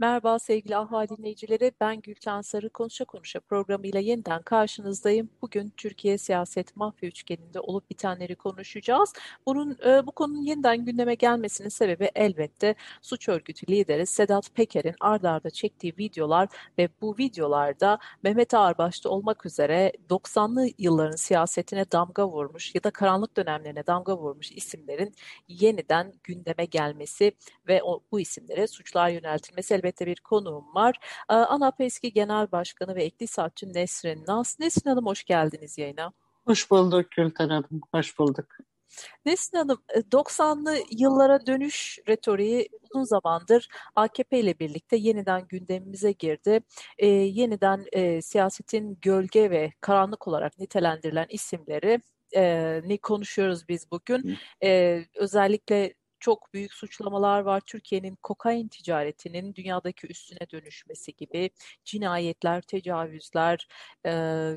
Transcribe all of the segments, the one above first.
Merhaba sevgili Ahval dinleyicileri. Ben Gülten Sarı Konuşa Konuşa programıyla yeniden karşınızdayım. Bugün Türkiye siyaset mafya üçgeninde olup bitenleri konuşacağız. Bunun e, bu konunun yeniden gündeme gelmesinin sebebi elbette suç örgütü lideri Sedat Peker'in ard arda çektiği videolar ve bu videolarda Mehmet Ağar başta olmak üzere 90'lı yılların siyasetine damga vurmuş ya da karanlık dönemlerine damga vurmuş isimlerin yeniden gündeme gelmesi ve o, bu isimlere suçlar yöneltilmesi elbette elbette bir konuğum var. Ee, ANAP eski Genel Başkanı ve Ektisatçı Nesrin Nas. Nesrin Hanım hoş geldiniz yayına. Hoş bulduk Gülten Hanım, hoş bulduk. Nesrin Hanım, 90'lı e, yıllara dönüş retoriği uzun zamandır AKP ile birlikte yeniden gündemimize girdi. Ee, yeniden e, siyasetin gölge ve karanlık olarak nitelendirilen isimleri e, ne konuşuyoruz biz bugün. E, özellikle çok büyük suçlamalar var. Türkiye'nin kokain ticaretinin dünyadaki üstüne dönüşmesi gibi cinayetler, tecavüzler e,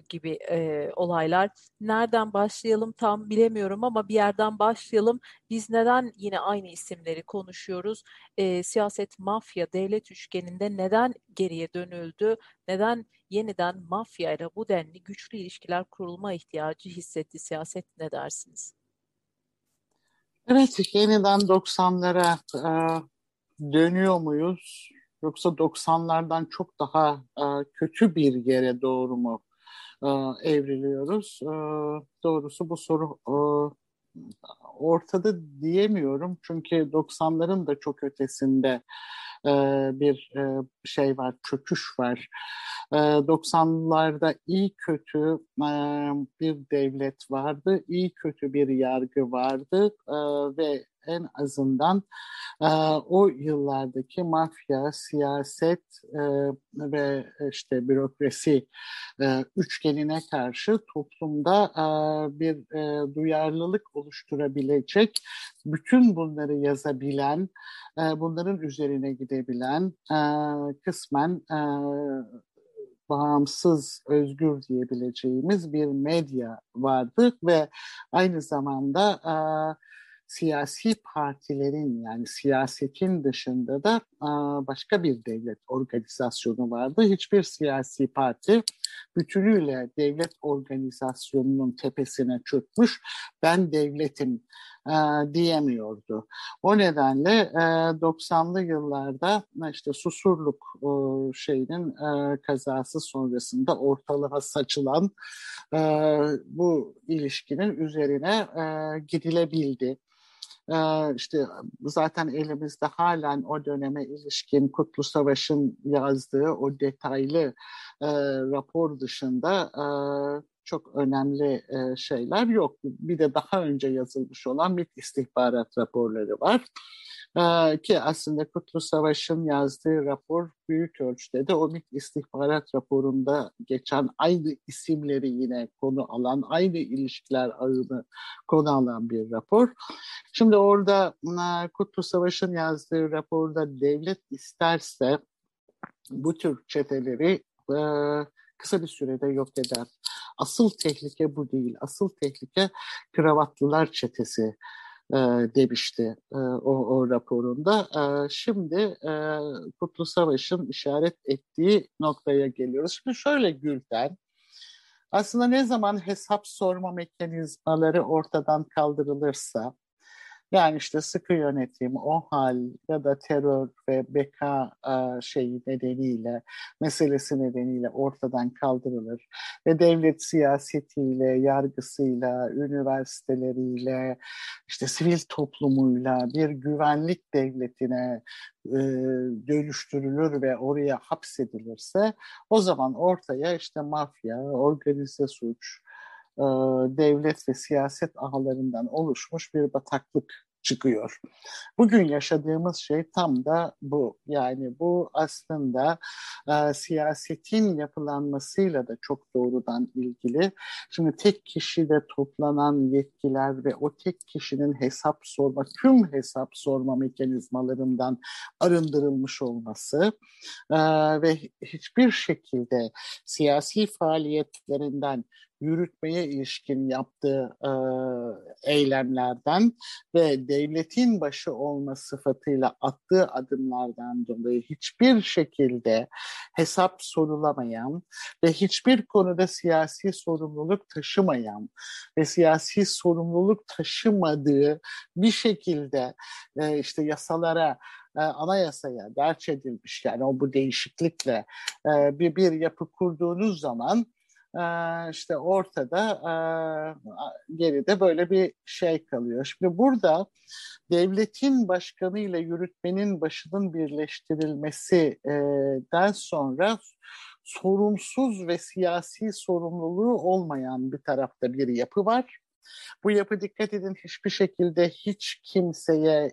gibi e, olaylar. Nereden başlayalım tam bilemiyorum ama bir yerden başlayalım. Biz neden yine aynı isimleri konuşuyoruz? E, siyaset, mafya, devlet üçgeninde neden geriye dönüldü? Neden yeniden mafya ile bu denli güçlü ilişkiler kurulma ihtiyacı hissetti siyaset ne dersiniz? Evet, yeniden 90'lara e, dönüyor muyuz? Yoksa 90'lardan çok daha e, kötü bir yere doğru mu e, evriliyoruz? E, doğrusu bu soru e, ortada diyemiyorum. Çünkü 90'ların da çok ötesinde e, bir e, şey var, çöküş var. 90'larda ee, iyi kötü e, bir devlet vardı, iyi kötü bir yargı vardı e, ve en azından e, o yıllardaki mafya, siyaset ve işte bürokrasi üçgenine karşı toplumda bir duyarlılık oluşturabilecek, bütün bunları yazabilen, bunların üzerine gidebilen, kısmen bağımsız, özgür diyebileceğimiz bir medya vardı ve aynı zamanda e, siyasi partilerin yani siyasetin dışında da e, başka bir devlet organizasyonu vardı. Hiçbir siyasi parti bütünüyle devlet organizasyonunun tepesine çökmüş. Ben devletim e, diyemiyordu. O nedenle e, 90'lı yıllarda işte Susurluk e, şeyinin e, kazası sonrasında ortalığa saçılan e, bu ilişkinin üzerine e, gidilebildi. Ee, işte zaten elimizde halen o döneme ilişkin Kutlu Savaş'ın yazdığı o detaylı e, rapor dışında e, çok önemli e, şeyler yok. Bir de daha önce yazılmış olan MİT istihbarat raporları var. Ee, ki aslında Kutlu Savaş'ın yazdığı rapor büyük ölçüde de o MİT istihbarat raporunda geçen aynı isimleri yine konu alan, aynı ilişkiler ağını konu alan bir rapor. Şimdi orada e, Kutlu Savaş'ın yazdığı raporda devlet isterse bu tür çeteleri e, kısa bir sürede yok eder. Asıl tehlike bu değil. Asıl tehlike kravatlılar çetesi e, demişti e, o, o raporunda. E, şimdi e, Kutlu Savaş'ın işaret ettiği noktaya geliyoruz. Şimdi şöyle Gülten, aslında ne zaman hesap sorma mekanizmaları ortadan kaldırılırsa, yani işte sıkı yönetim, o hal ya da terör ve beka e, şeyi nedeniyle, meselesi nedeniyle ortadan kaldırılır. Ve devlet siyasetiyle, yargısıyla, üniversiteleriyle, işte sivil toplumuyla bir güvenlik devletine e, dönüştürülür ve oraya hapsedilirse o zaman ortaya işte mafya, organize suç, e, devlet ve siyaset ağlarından oluşmuş bir bataklık çıkıyor. Bugün yaşadığımız şey tam da bu. Yani bu aslında e, siyasetin yapılanmasıyla da çok doğrudan ilgili. Şimdi tek kişide toplanan yetkiler ve o tek kişinin hesap sorma, tüm hesap sorma mekanizmalarından arındırılmış olması e, ve hiçbir şekilde siyasi faaliyetlerinden yürütmeye ilişkin yaptığı e, eylemlerden ve devletin başı olma sıfatıyla attığı adımlardan dolayı hiçbir şekilde hesap sorulamayan ve hiçbir konuda siyasi sorumluluk taşımayan ve siyasi sorumluluk taşımadığı bir şekilde e, işte yasalara anayasaya gerç edilmiş. Yani o bu değişiklikle bir, bir yapı kurduğunuz zaman işte ortada geride böyle bir şey kalıyor. Şimdi burada devletin başkanı ile yürütmenin başının birleştirilmesinden sonra sorumsuz ve siyasi sorumluluğu olmayan bir tarafta bir yapı var. Bu yapı dikkat edin hiçbir şekilde hiç kimseye,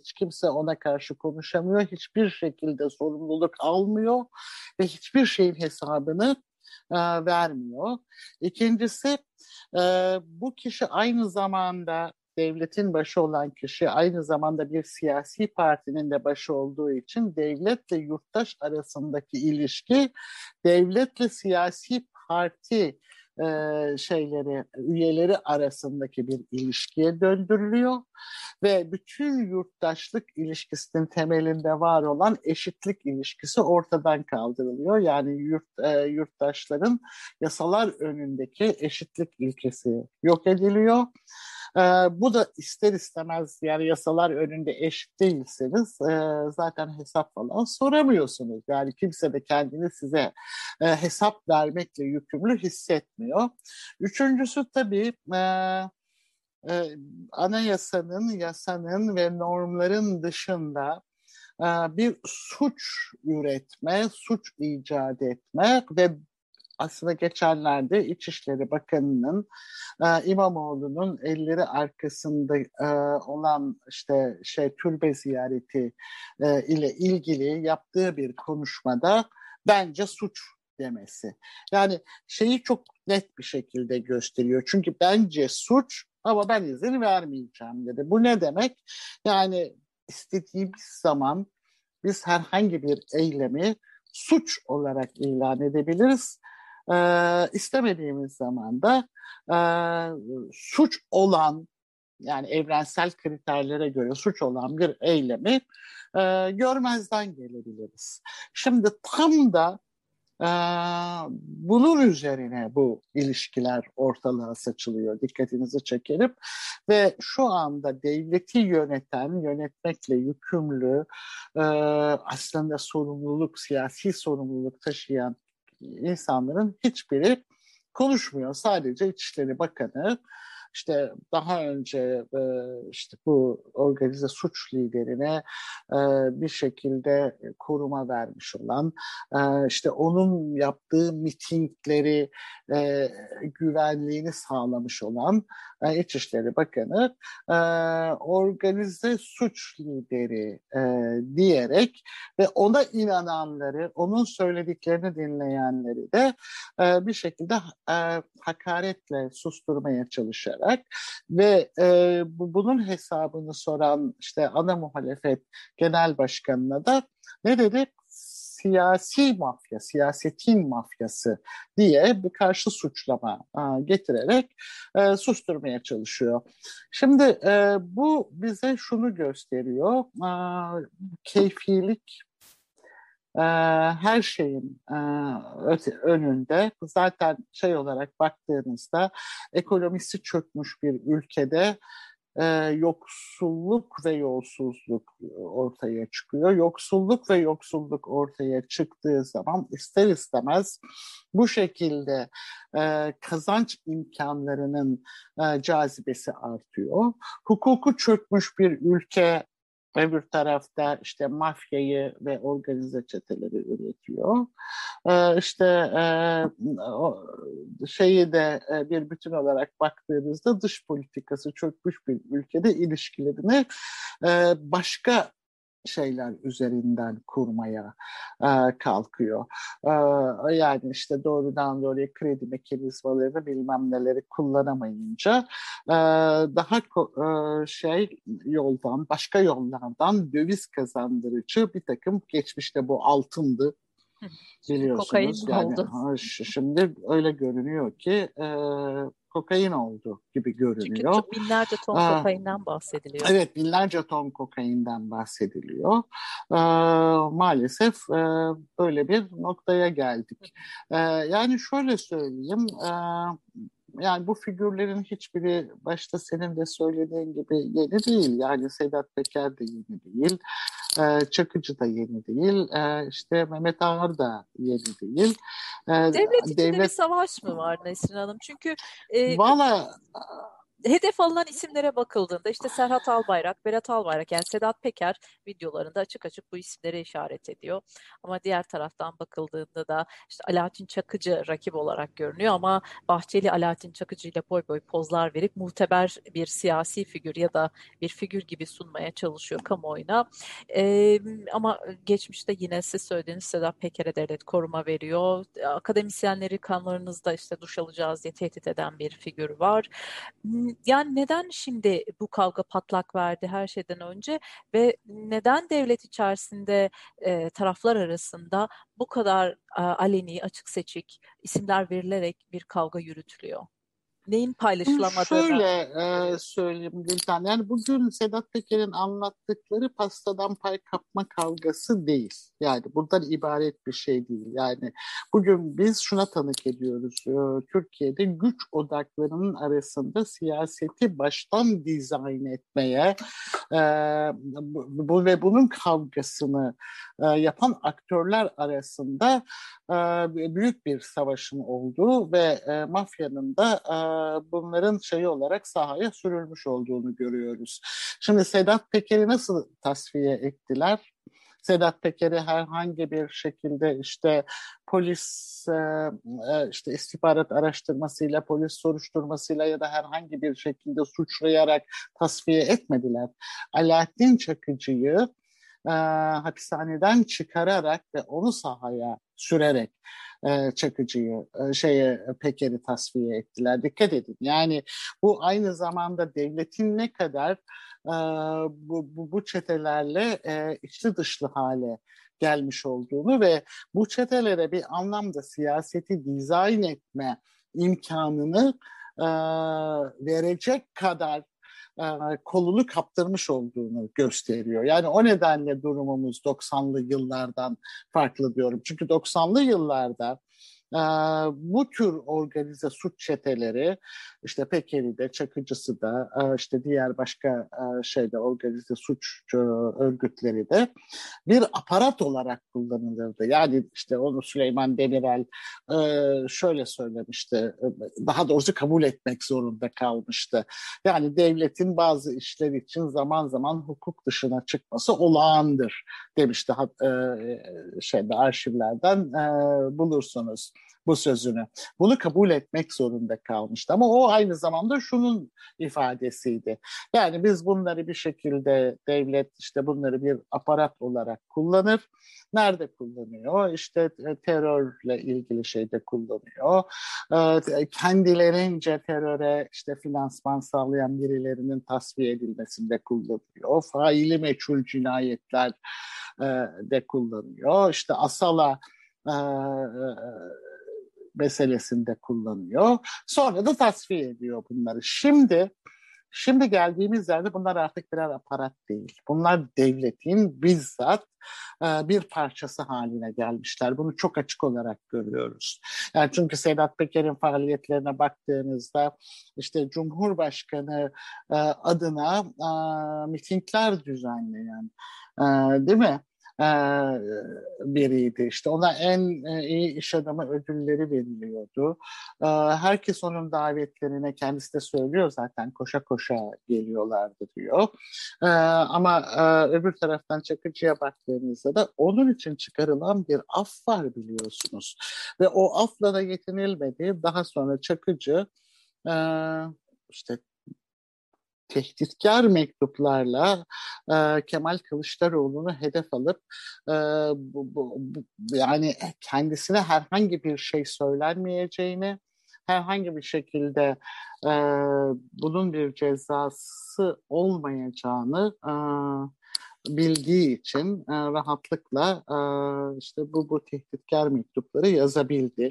hiç kimse ona karşı konuşamıyor, hiçbir şekilde sorumluluk almıyor ve hiçbir şeyin hesabını e, vermiyor. İkincisi e, bu kişi aynı zamanda devletin başı olan kişi aynı zamanda bir siyasi partinin de başı olduğu için devletle yurttaş arasındaki ilişki devletle siyasi parti e, şeyleri, üyeleri arasındaki bir ilişkiye döndürülüyor ve bütün yurttaşlık ilişkisinin temelinde var olan eşitlik ilişkisi ortadan kaldırılıyor. Yani yurt, e, yurttaşların yasalar önündeki eşitlik ilkesi yok ediliyor. E, bu da ister istemez yani yasalar önünde eşit değilseniz e, zaten hesap falan soramıyorsunuz. Yani kimse de kendini size e, hesap vermekle yükümlü hissetmiyor. Üçüncüsü tabii e, e, anayasanın, yasanın ve normların dışında e, bir suç üretme, suç icat etme ve aslında geçenlerde İçişleri Bakanı'nın e, İmamoğlu'nun elleri arkasında e, olan işte şey türbe ziyareti e, ile ilgili yaptığı bir konuşmada bence suç demesi. Yani şeyi çok net bir şekilde gösteriyor. Çünkü bence suç ama ben izin vermeyeceğim dedi. Bu ne demek? Yani istediğimiz zaman biz herhangi bir eylemi suç olarak ilan edebiliriz. Ee, istemediğimiz zaman da e, suç olan yani evrensel kriterlere göre suç olan bir eylemi e, görmezden gelebiliriz. Şimdi tam da ee, bunun üzerine bu ilişkiler ortalığa saçılıyor. Dikkatinizi çekerim. Ve şu anda devleti yöneten, yönetmekle yükümlü, e, aslında sorumluluk, siyasi sorumluluk taşıyan insanların hiçbiri konuşmuyor. Sadece İçişleri Bakanı işte daha önce e, işte bu organize suç liderine e, bir şekilde koruma vermiş olan e, işte onun yaptığı mitingleri e, güvenliğini sağlamış olan e, İçişleri Bakanı e, organize suç lideri e, diyerek ve ona inananları, onun söylediklerini dinleyenleri de e, bir şekilde e, hakaretle susturmaya çalışarak olarak ve e, bu, bunun hesabını soran işte ana muhalefet genel başkanına da ne dedi? siyasi mafya, siyasetin mafyası diye bir karşı suçlama a, getirerek e, susturmaya çalışıyor. Şimdi e, bu bize şunu gösteriyor, a, keyfilik e, her şeyin e, önünde zaten şey olarak baktığınızda ekonomisi çökmüş bir ülkede e, yoksulluk ve yolsuzluk ortaya çıkıyor. Yoksulluk ve yoksulluk ortaya çıktığı zaman ister istemez bu şekilde e, kazanç imkanlarının cazibesi artıyor. Hukuku çökmüş bir ülke Öbür tarafta işte mafyayı ve organize çeteleri üretiyor. e, işte e, şeyi de e, bir bütün olarak baktığınızda dış politikası çökmüş bir ülkede ilişkilerini e, başka şeyler üzerinden kurmaya e, kalkıyor. E, yani işte doğrudan doğruya kredi mekanizmalarını bilmem neleri kullanamayınca e, daha e, şey yoldan, başka yollardan döviz kazandırıcı bir takım geçmişte bu altındı biliyorsunuz. yani, oldu. Şimdi öyle görünüyor ki e, kokain oldu gibi görünüyor. Çünkü binlerce ton Aa, kokainden bahsediliyor. Evet binlerce ton kokainden bahsediliyor. Ee, maalesef e, böyle bir noktaya geldik. Ee, yani şöyle söyleyeyim. E, yani bu figürlerin hiçbiri başta senin de söylediğin gibi yeni değil. Yani Sedat Peker de yeni değil. E, Çakıcı da yeni değil. E, işte Mehmet Ağar da yeni değil. E, devlet içinde devlet... bir savaş mı var Nesrin Hanım? Çünkü e, Valla hedef alınan isimlere bakıldığında işte Serhat Albayrak, Berat Albayrak yani Sedat Peker videolarında açık açık bu isimlere işaret ediyor. Ama diğer taraftan bakıldığında da işte Alaaddin Çakıcı rakip olarak görünüyor ama Bahçeli Alaaddin Çakıcı ile boy boy pozlar verip muteber bir siyasi figür ya da bir figür gibi sunmaya çalışıyor kamuoyuna. Ee, ama geçmişte yine siz söylediğiniz Sedat Peker'e devlet koruma veriyor. Akademisyenleri kanlarınızda işte duş alacağız diye tehdit eden bir figür var yani neden şimdi bu kavga patlak verdi her şeyden önce ve neden devlet içerisinde e, taraflar arasında bu kadar e, aleni, açık seçik isimler verilerek bir kavga yürütülüyor? Neyin paylaşılamadığını. Şöyle e, söyleyeyim Gülten. Yani bugün Sedat Peker'in anlattıkları pastadan pay kapma kavgası değil. Yani buradan ibaret bir şey değil. Yani bugün biz şuna tanık ediyoruz. E, Türkiye'de güç odaklarının arasında siyaseti baştan dizayn etmeye e, bu ve bunun kavgasını e, yapan aktörler arasında e, büyük bir savaşın olduğu ve e, mafyanın da e, bunların şeyi olarak sahaya sürülmüş olduğunu görüyoruz. Şimdi Sedat Peker'i nasıl tasfiye ettiler? Sedat Peker'i herhangi bir şekilde işte polis işte istihbarat araştırmasıyla, polis soruşturmasıyla ya da herhangi bir şekilde suçlayarak tasfiye etmediler. Alaaddin Çakıcı'yı e, hapishaneden çıkararak ve onu sahaya sürerek e, Çakıcı'yı, e, şeye Peker'i tasfiye ettiler. Dikkat edin. Yani bu aynı zamanda devletin ne kadar e, bu, bu, bu çetelerle e, içli dışlı hale gelmiş olduğunu ve bu çetelere bir anlamda siyaseti dizayn etme imkanını e, verecek kadar e, kolunu kaptırmış olduğunu gösteriyor. Yani o nedenle durumumuz 90'lı yıllardan farklı diyorum. Çünkü 90'lı yıllarda e, bu tür organize suç çeteleri işte Pekeri'de, Çakıcısı da e, işte diğer başka e, şeyde organize suç e, örgütleri de bir aparat olarak kullanılırdı. Yani işte onu Süleyman Demirel e, şöyle söylemişti, e, daha doğrusu kabul etmek zorunda kalmıştı. Yani devletin bazı işler için zaman zaman hukuk dışına çıkması olağandır demişti e, şeyde arşivlerden e, bulursunuz bu sözünü. Bunu kabul etmek zorunda kalmıştı. Ama o aynı zamanda şunun ifadesiydi. Yani biz bunları bir şekilde devlet işte bunları bir aparat olarak kullanır. Nerede kullanıyor? İşte e, terörle ilgili şeyde kullanıyor. E, kendilerince teröre işte finansman sağlayan birilerinin tasfiye edilmesinde kullanıyor. Faili meçhul cinayetler e, de kullanıyor. İşte Asala meselesinde kullanıyor. Sonra da tasfiye ediyor bunları. Şimdi Şimdi geldiğimiz yerde bunlar artık birer aparat değil. Bunlar devletin bizzat e, bir parçası haline gelmişler. Bunu çok açık olarak görüyoruz. Yani çünkü Sedat Peker'in faaliyetlerine baktığınızda işte Cumhurbaşkanı e, adına e, mitingler düzenleyen, değil mi? Biriydi. İşte ona en e, iyi iş adamı ödülleri veriliyordu. E, herkes onun davetlerine kendisi de söylüyor zaten koşa koşa geliyorlardı diyor. E, ama e, öbür taraftan Çakıcı'ya baktığınızda da onun için çıkarılan bir af var biliyorsunuz. Ve o afla da yetinilmedi. Daha sonra Çakıcı e, işte tehditkar mektuplarla e, Kemal Kılıçdaroğlu'nu hedef alıp e, bu, bu, bu, yani kendisine herhangi bir şey söylenmeyeceğini, herhangi bir şekilde e, bunun bir cezası olmayacağını e, bildiği için e, rahatlıkla e, işte bu bu tehditkar mektupları yazabildi.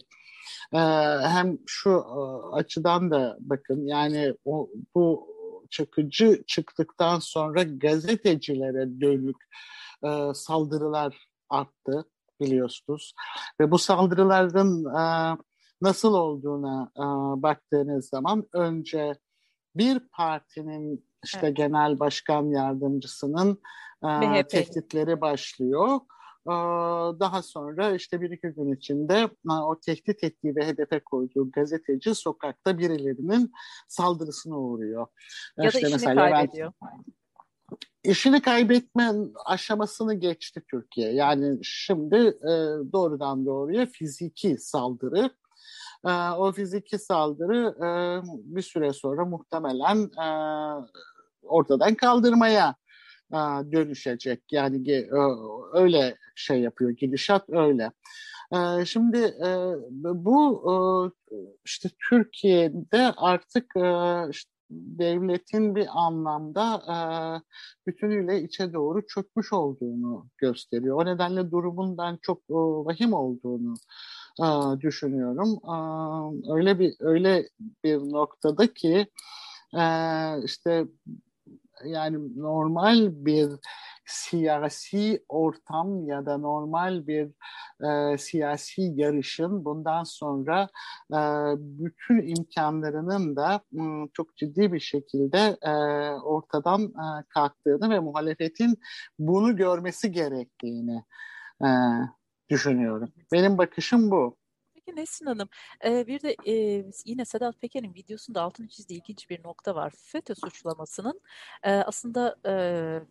E, hem şu e, açıdan da bakın yani o bu Çakıcı çıktıktan sonra gazetecilere dönük e, saldırılar arttı biliyorsunuz. Ve bu saldırıların e, nasıl olduğuna e, baktığınız zaman önce bir partinin işte evet. genel başkan yardımcısının e, tehditleri başlıyor. Daha sonra işte bir iki gün içinde o tehdit ettiği ve hedefe koyduğu gazeteci sokakta birilerinin saldırısına uğruyor. Ya işte da işini kaybediyor. Ben, işini kaybetme aşamasını geçti Türkiye. Yani şimdi e, doğrudan doğruya fiziki saldırı. E, o fiziki saldırı e, bir süre sonra muhtemelen e, ortadan kaldırmaya dönüşecek. Yani e, öyle şey yapıyor, gidişat öyle. E, şimdi e, bu işte Türkiye'de artık işte devletin bir anlamda bütünüyle içe doğru çökmüş olduğunu gösteriyor. O nedenle durumun ben çok vahim olduğunu düşünüyorum. Öyle bir öyle bir noktada ki işte yani normal bir siyasi ortam ya da normal bir e, siyasi yarışın bundan sonra e, bütün imkanlarının da m, çok ciddi bir şekilde e, ortadan e, kalktığını ve muhalefetin bunu görmesi gerektiğini e, düşünüyorum. Benim bakışım bu. Peki Nesin Hanım, e, bir de e, yine Sedat Peker'in videosunda altını çizdiği ilginç bir nokta var. FETÖ suçlamasının e, aslında e,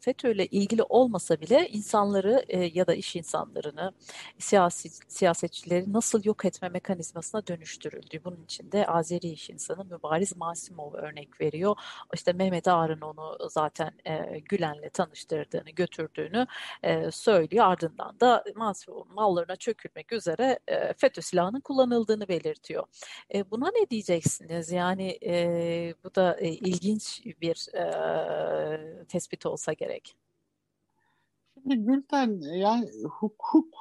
FETÖ ile ilgili olmasa bile insanları e, ya da iş insanlarını, siyasi siyasetçileri nasıl yok etme mekanizmasına dönüştürüldüğü. Bunun için de Azeri iş insanı Mübariz Masimov örnek veriyor. İşte Mehmet Ağar'ın onu zaten e, Gülen'le tanıştırdığını, götürdüğünü e, söylüyor. Ardından da Masimov'un mallarına çökülmek üzere e, FETÖ silahının kullanıldığını belirtiyor. E, buna ne diyeceksiniz? Yani e, bu da e, ilginç bir e, tespit olsa gerek. Şimdi Gülten yani hukuk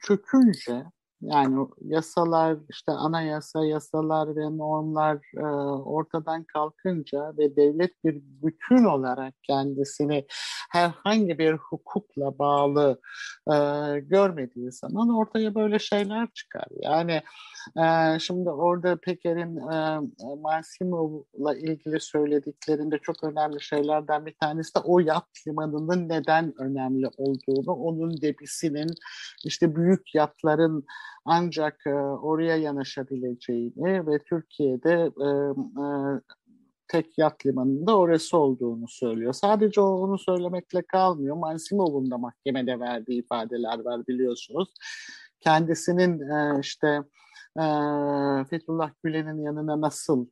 çökünce yani yasalar, işte anayasa, yasalar ve normlar e, ortadan kalkınca ve devlet bir bütün olarak kendisini herhangi bir hukukla bağlı e, görmediği zaman ortaya böyle şeyler çıkar. Yani e, şimdi orada Peker'in e, Masimov'la ilgili söylediklerinde çok önemli şeylerden bir tanesi de o yat limanının neden önemli olduğunu, onun debisinin işte büyük yatların ancak e, oraya yanaşabileceğini ve Türkiye'de e, e, tek yat limanında orası olduğunu söylüyor. Sadece onu söylemekle kalmıyor. Mansimov'un da mahkemede verdiği ifadeler var biliyorsunuz. Kendisinin e, işte e, Fethullah Gülen'in yanına nasıl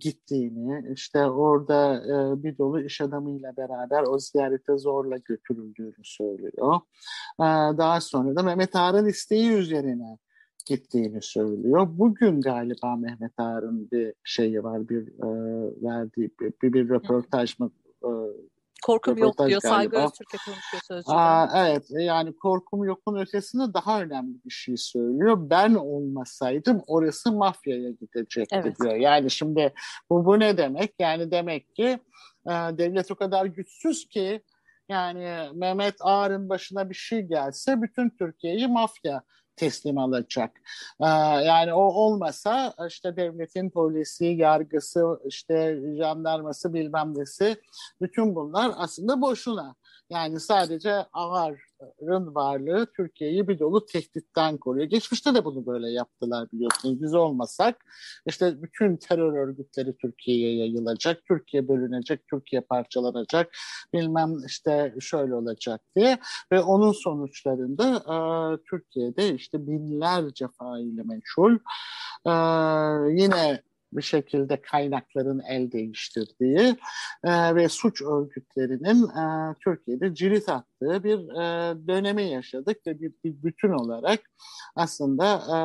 gittiğini, işte orada e, bir dolu iş adamıyla beraber o ziyarete zorla götürüldüğünü söylüyor. E, daha sonra da Mehmet Ağar'ın isteği üzerine gittiğini söylüyor. Bugün galiba Mehmet Ağar'ın bir şeyi var, bir e, verdiği bir, bir, bir röportaj mı e, Korkum yok diyor. Galiba. Saygı Öztürk'e konuşuyor sözcüde. Aa, evet yani korkum yokun ötesinde daha önemli bir şey söylüyor. Ben olmasaydım orası mafyaya gidecekti evet. diyor. Yani şimdi bu, bu ne demek? Yani demek ki e, devlet o kadar güçsüz ki yani Mehmet Ağar'ın başına bir şey gelse bütün Türkiye'yi mafya teslim alacak. Ee, yani o olmasa işte devletin polisi, yargısı, işte jandarması bilmem nesi bütün bunlar aslında boşuna. Yani sadece ağarın varlığı Türkiye'yi bir dolu tehditten koruyor. Geçmişte de bunu böyle yaptılar biliyorsunuz. Biz olmasak işte bütün terör örgütleri Türkiye'ye yayılacak, Türkiye bölünecek, Türkiye parçalanacak, bilmem işte şöyle olacak diye. Ve onun sonuçlarında e, Türkiye'de işte binlerce faili meçhul e, yine bir şekilde kaynakların el değiştirdiği e, ve suç örgütlerinin e, Türkiye'de cirit attığı bir e, dönemi yaşadık ve bir, bir bütün olarak aslında e,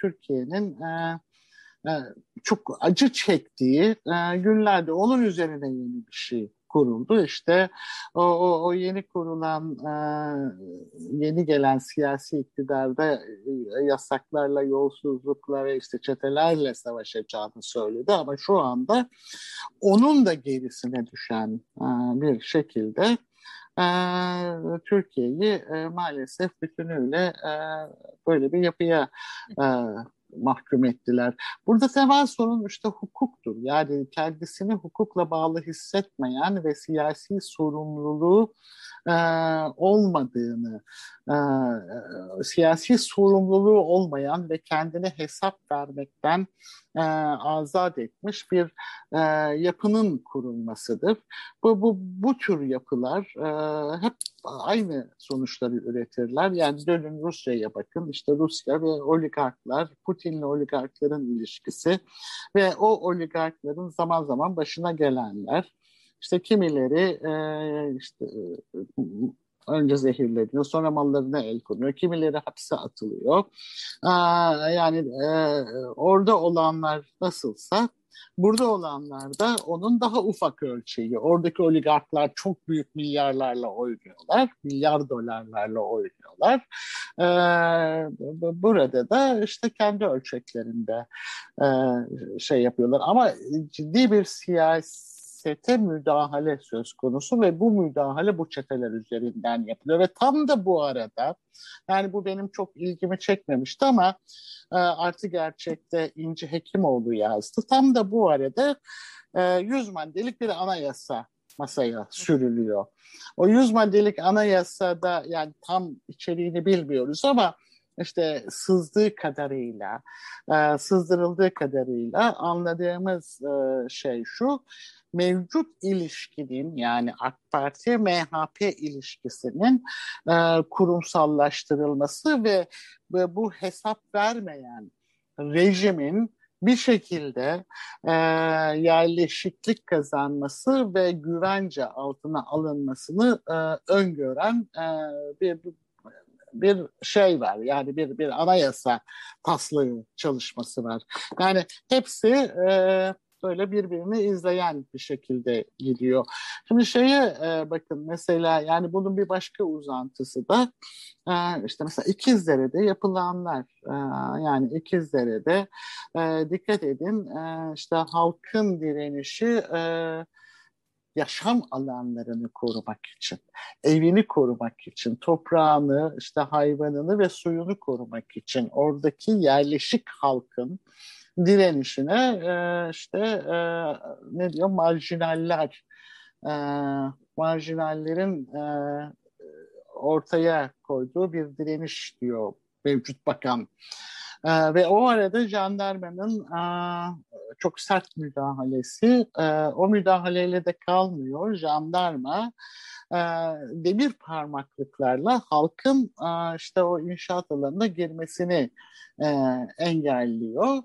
Türkiye'nin e, e, çok acı çektiği e, günlerde onun üzerine yeni bir şey kuruldu. İşte o, o, o yeni kurulan, e, yeni gelen siyasi iktidarda e, yasaklarla, yolsuzlukla ve işte çetelerle savaşacağını söyledi. Ama şu anda onun da gerisine düşen e, bir şekilde Türkiye'yi maalesef bütünüyle böyle bir yapıya mahkum ettiler. Burada temel sorun işte hukuktur. Yani kendisini hukukla bağlı hissetmeyen ve siyasi sorumluluğu e, olmadığını, e, siyasi sorumluluğu olmayan ve kendine hesap vermekten e, azat etmiş bir e, yapının kurulmasıdır. Bu, bu, bu tür yapılar e, hep aynı sonuçları üretirler. Yani dönün Rusya'ya bakın. İşte Rusya ve oligarklar, Putin'le oligarkların ilişkisi ve o oligarkların zaman zaman başına gelenler. İşte kimileri e, işte e, önce zehirleniyor, sonra mallarına el konuyor, kimileri hapse atılıyor. Aa, yani e, orada olanlar nasılsa Burada olanlar da onun daha ufak ölçeği. Oradaki oligarklar çok büyük milyarlarla oynuyorlar. Milyar dolarlarla oynuyorlar. Ee, burada da işte kendi ölçeklerinde e, şey yapıyorlar. Ama ciddi bir siyasi siyasete müdahale söz konusu ve bu müdahale bu çeteler üzerinden yapılıyor ve tam da bu arada yani bu benim çok ilgimi çekmemişti ama e, artı gerçekte İnci Hekimoğlu yazdı. Tam da bu arada e, 100 maddelik bir anayasa masaya sürülüyor. O 100 maddelik anayasada yani tam içeriğini bilmiyoruz ama işte sızdığı kadarıyla, e, sızdırıldığı kadarıyla anladığımız e, şey şu, mevcut ilişkinin yani AK Parti MHP ilişkisinin e, kurumsallaştırılması ve, ve bu hesap vermeyen rejimin bir şekilde e, yerleşiklik kazanması ve güvence altına alınmasını e, öngören e, bir, bir şey var. Yani bir bir anayasa taslığı çalışması var. Yani hepsi e, böyle birbirini izleyen bir şekilde gidiyor. Şimdi şeye e, bakın mesela yani bunun bir başka uzantısı da e, işte mesela İkizdere'de yapılanlar e, yani İkizdere'de e, dikkat edin e, işte halkın direnişi e, yaşam alanlarını korumak için, evini korumak için, toprağını, işte hayvanını ve suyunu korumak için oradaki yerleşik halkın direnişine e, işte e, ne diyor marjinaller e, marjinallerin e, ortaya koyduğu bir direniş diyor mevcut bakan. E, ve o arada jandarmanın e, çok sert müdahalesi e, o müdahaleyle de kalmıyor. Jandarma e, demir parmaklıklarla halkın e, işte o inşaat alanına girmesini e, engelliyor.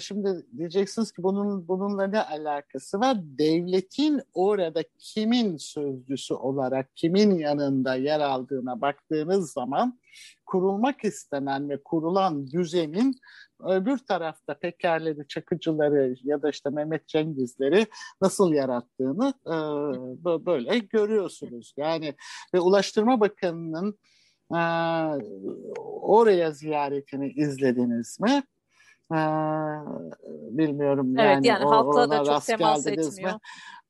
Şimdi diyeceksiniz ki bunun bununla ne alakası var? Devletin orada kimin sözcüsü olarak kimin yanında yer aldığına baktığınız zaman kurulmak istenen ve kurulan düzenin öbür tarafta Pekerleri, Çakıcıları ya da işte Mehmet Cengizleri nasıl yarattığını e, böyle görüyorsunuz. Yani ve Ulaştırma Bakanı'nın e, oraya ziyaretini izlediniz mi? Ee, bilmiyorum evet, yani, yani halkla da çok temas etmiyor. Mi?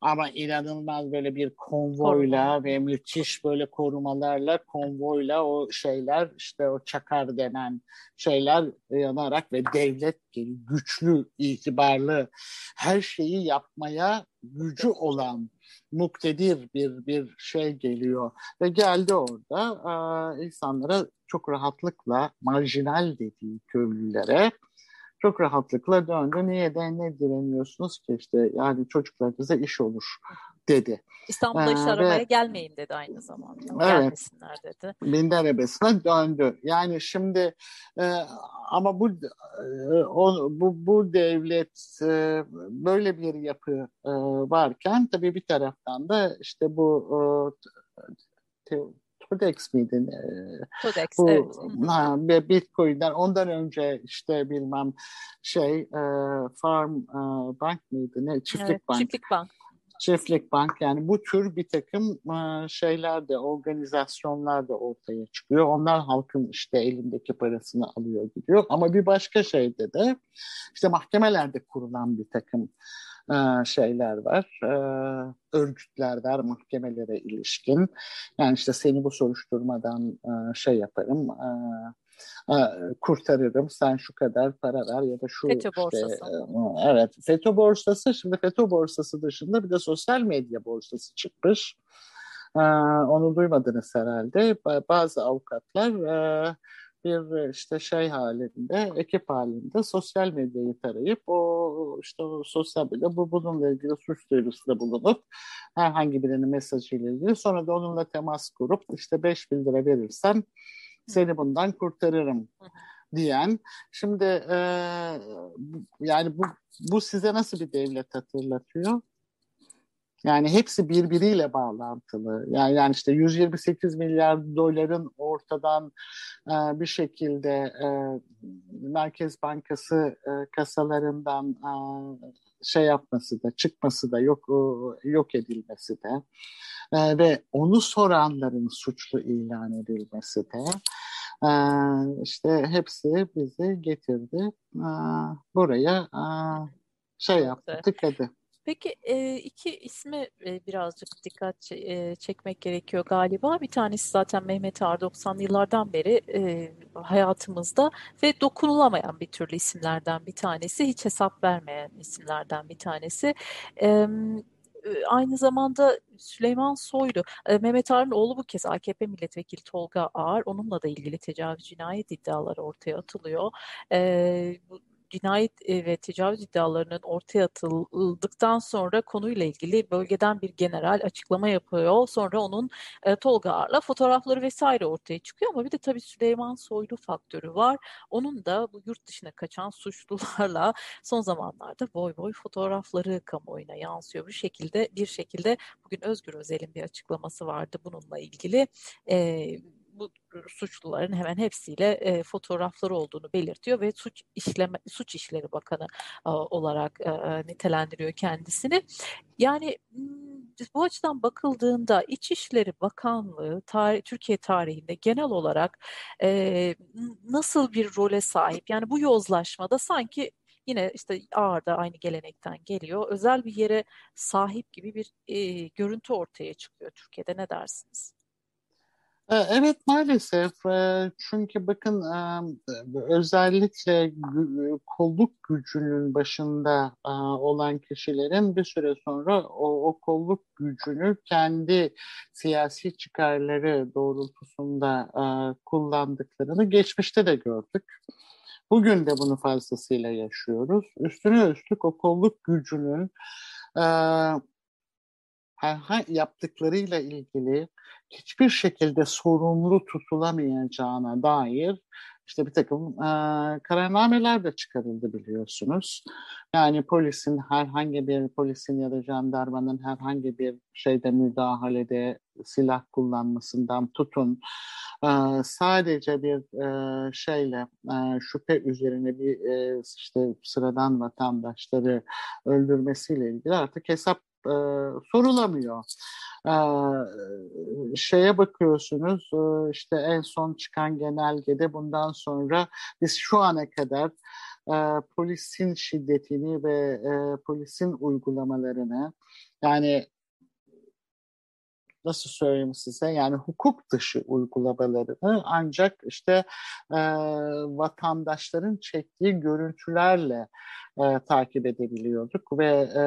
Ama inanılmaz böyle bir konvoyla Koruma. ve müthiş böyle korumalarla konvoyla o şeyler işte o çakar denen şeyler yanarak ve devlet gibi güçlü, itibarlı her şeyi yapmaya gücü olan muktedir bir bir şey geliyor ve geldi orada e, insanlara çok rahatlıkla marjinal dediği köylülere çok rahatlıkla döndü. Niye de ne direniyorsunuz ki işte yani çocuklarınıza iş olur dedi. İstanbul'da iş aramaya ve, gelmeyin dedi aynı zamanda. Evet. Gelmesinler dedi. Bindi arabasına döndü. Yani şimdi e, ama bu e, o, bu, bu devlet e, böyle bir yapı e, varken tabii bir taraftan da işte bu e, Todex miydi? Todex, bu, evet. Ha, Bitcoin'den ondan önce işte bilmem şey e, Farm e, Bank mıydı? Ne? Çiftlik evet, Bank. Çiftlik Bank. Çiftlik Bank yani bu tür bir takım e, şeyler de organizasyonlar da ortaya çıkıyor. Onlar halkın işte elindeki parasını alıyor gidiyor. Ama bir başka şeyde de işte mahkemelerde kurulan bir takım e, şeyler var, e, örgütler var mahkemelere ilişkin. Yani işte seni bu soruşturmadan şey yaparım, kurtarırım sen şu kadar para ver ya da şu FETÖ borsası. Işte, evet FETÖ borsası şimdi FETÖ borsası dışında bir de sosyal medya borsası çıkmış. Onu duymadınız herhalde. Bazı avukatlar bir işte şey halinde, ekip halinde sosyal medyayı tarayıp o işte o sosyal medya bu bununla ilgili suç duyurusunda bulunup herhangi birinin mesajıyla ilgili sonra da onunla temas kurup işte 5 bin lira verirsen seni bundan kurtarırım diyen. Şimdi e, yani bu, bu size nasıl bir devlet hatırlatıyor? Yani hepsi birbiriyle bağlantılı. Yani, yani işte 128 milyar doların ortadan e, bir şekilde e, Merkez Bankası e, kasalarından e, şey yapması da çıkması da yok yok edilmesi de e, ve onu soranların suçlu ilan edilmesi de e, işte hepsi bizi getirdi e, buraya e, şey yaptı tıkladı. Peki iki ismi birazcık dikkat çekmek gerekiyor galiba. Bir tanesi zaten Mehmet Ağar 90'lı yıllardan beri hayatımızda ve dokunulamayan bir türlü isimlerden bir tanesi. Hiç hesap vermeyen isimlerden bir tanesi aynı zamanda Süleyman Soylu, Mehmet Ağar'ın oğlu bu kez AKP milletvekili Tolga Ağar, onunla da ilgili tecavüz cinayet iddiaları ortaya atılıyor. Cinayet e, ve tecavüz iddialarının ortaya atıldıktan sonra konuyla ilgili bölgeden bir general açıklama yapıyor. Sonra onun e, Tolga Ar'la fotoğrafları vesaire ortaya çıkıyor ama bir de tabii Süleyman Soylu faktörü var. Onun da bu yurt dışına kaçan suçlularla son zamanlarda boy boy fotoğrafları kamuoyuna yansıyor. Bu şekilde bir şekilde bugün Özgür Özel'in bir açıklaması vardı bununla ilgili. E, bu suçluların hemen hepsiyle e, fotoğrafları olduğunu belirtiyor ve suç işleme suç işleri bakanı e, olarak e, nitelendiriyor kendisini. Yani bu açıdan bakıldığında İçişleri Bakanlığı tarih, Türkiye tarihinde genel olarak e, nasıl bir role sahip? Yani bu yozlaşmada sanki yine işte ağırda aynı gelenekten geliyor. Özel bir yere sahip gibi bir e, görüntü ortaya çıkıyor Türkiye'de ne dersiniz? Ee, evet maalesef ee, çünkü bakın özellikle kolluk gücünün başında olan kişilerin bir süre sonra o, o kolluk gücünü kendi siyasi çıkarları doğrultusunda kullandıklarını geçmişte de gördük. Bugün de bunu fazlasıyla yaşıyoruz. Üstüne üstlük o kolluk gücünün herhangi yaptıklarıyla ilgili hiçbir şekilde sorumlu tutulamayacağına dair işte bir takım e, kararnameler de çıkarıldı biliyorsunuz. Yani polisin herhangi bir polisin ya da jandarmanın herhangi bir şeyde müdahalede silah kullanmasından tutun e, sadece bir e, şeyle e, şüphe üzerine bir e, işte sıradan vatandaşları öldürmesiyle ilgili artık hesap e, sorulamıyor. E, şeye bakıyorsunuz e, işte en son çıkan genelgede bundan sonra biz şu ana kadar e, polisin şiddetini ve e, polisin uygulamalarını yani nasıl söyleyeyim size yani hukuk dışı uygulamalarını ancak işte e, vatandaşların çektiği görüntülerle e, takip edebiliyorduk ve e,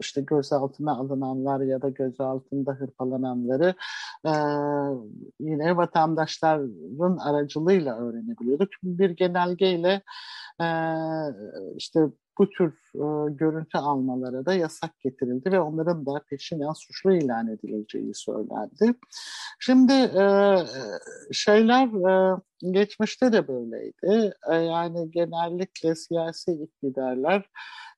işte gözaltına alınanlar ya da gözaltında hırpalananları e, yine vatandaşların aracılığıyla öğrenebiliyorduk. Bir genelgeyle e, işte bu tür e, görüntü almalara da yasak getirildi ve onların da peşinen suçlu ilan edileceği söylendi. Şimdi e, şeyler e, geçmişte de böyleydi. E, yani genellikle siyasi iktidarlar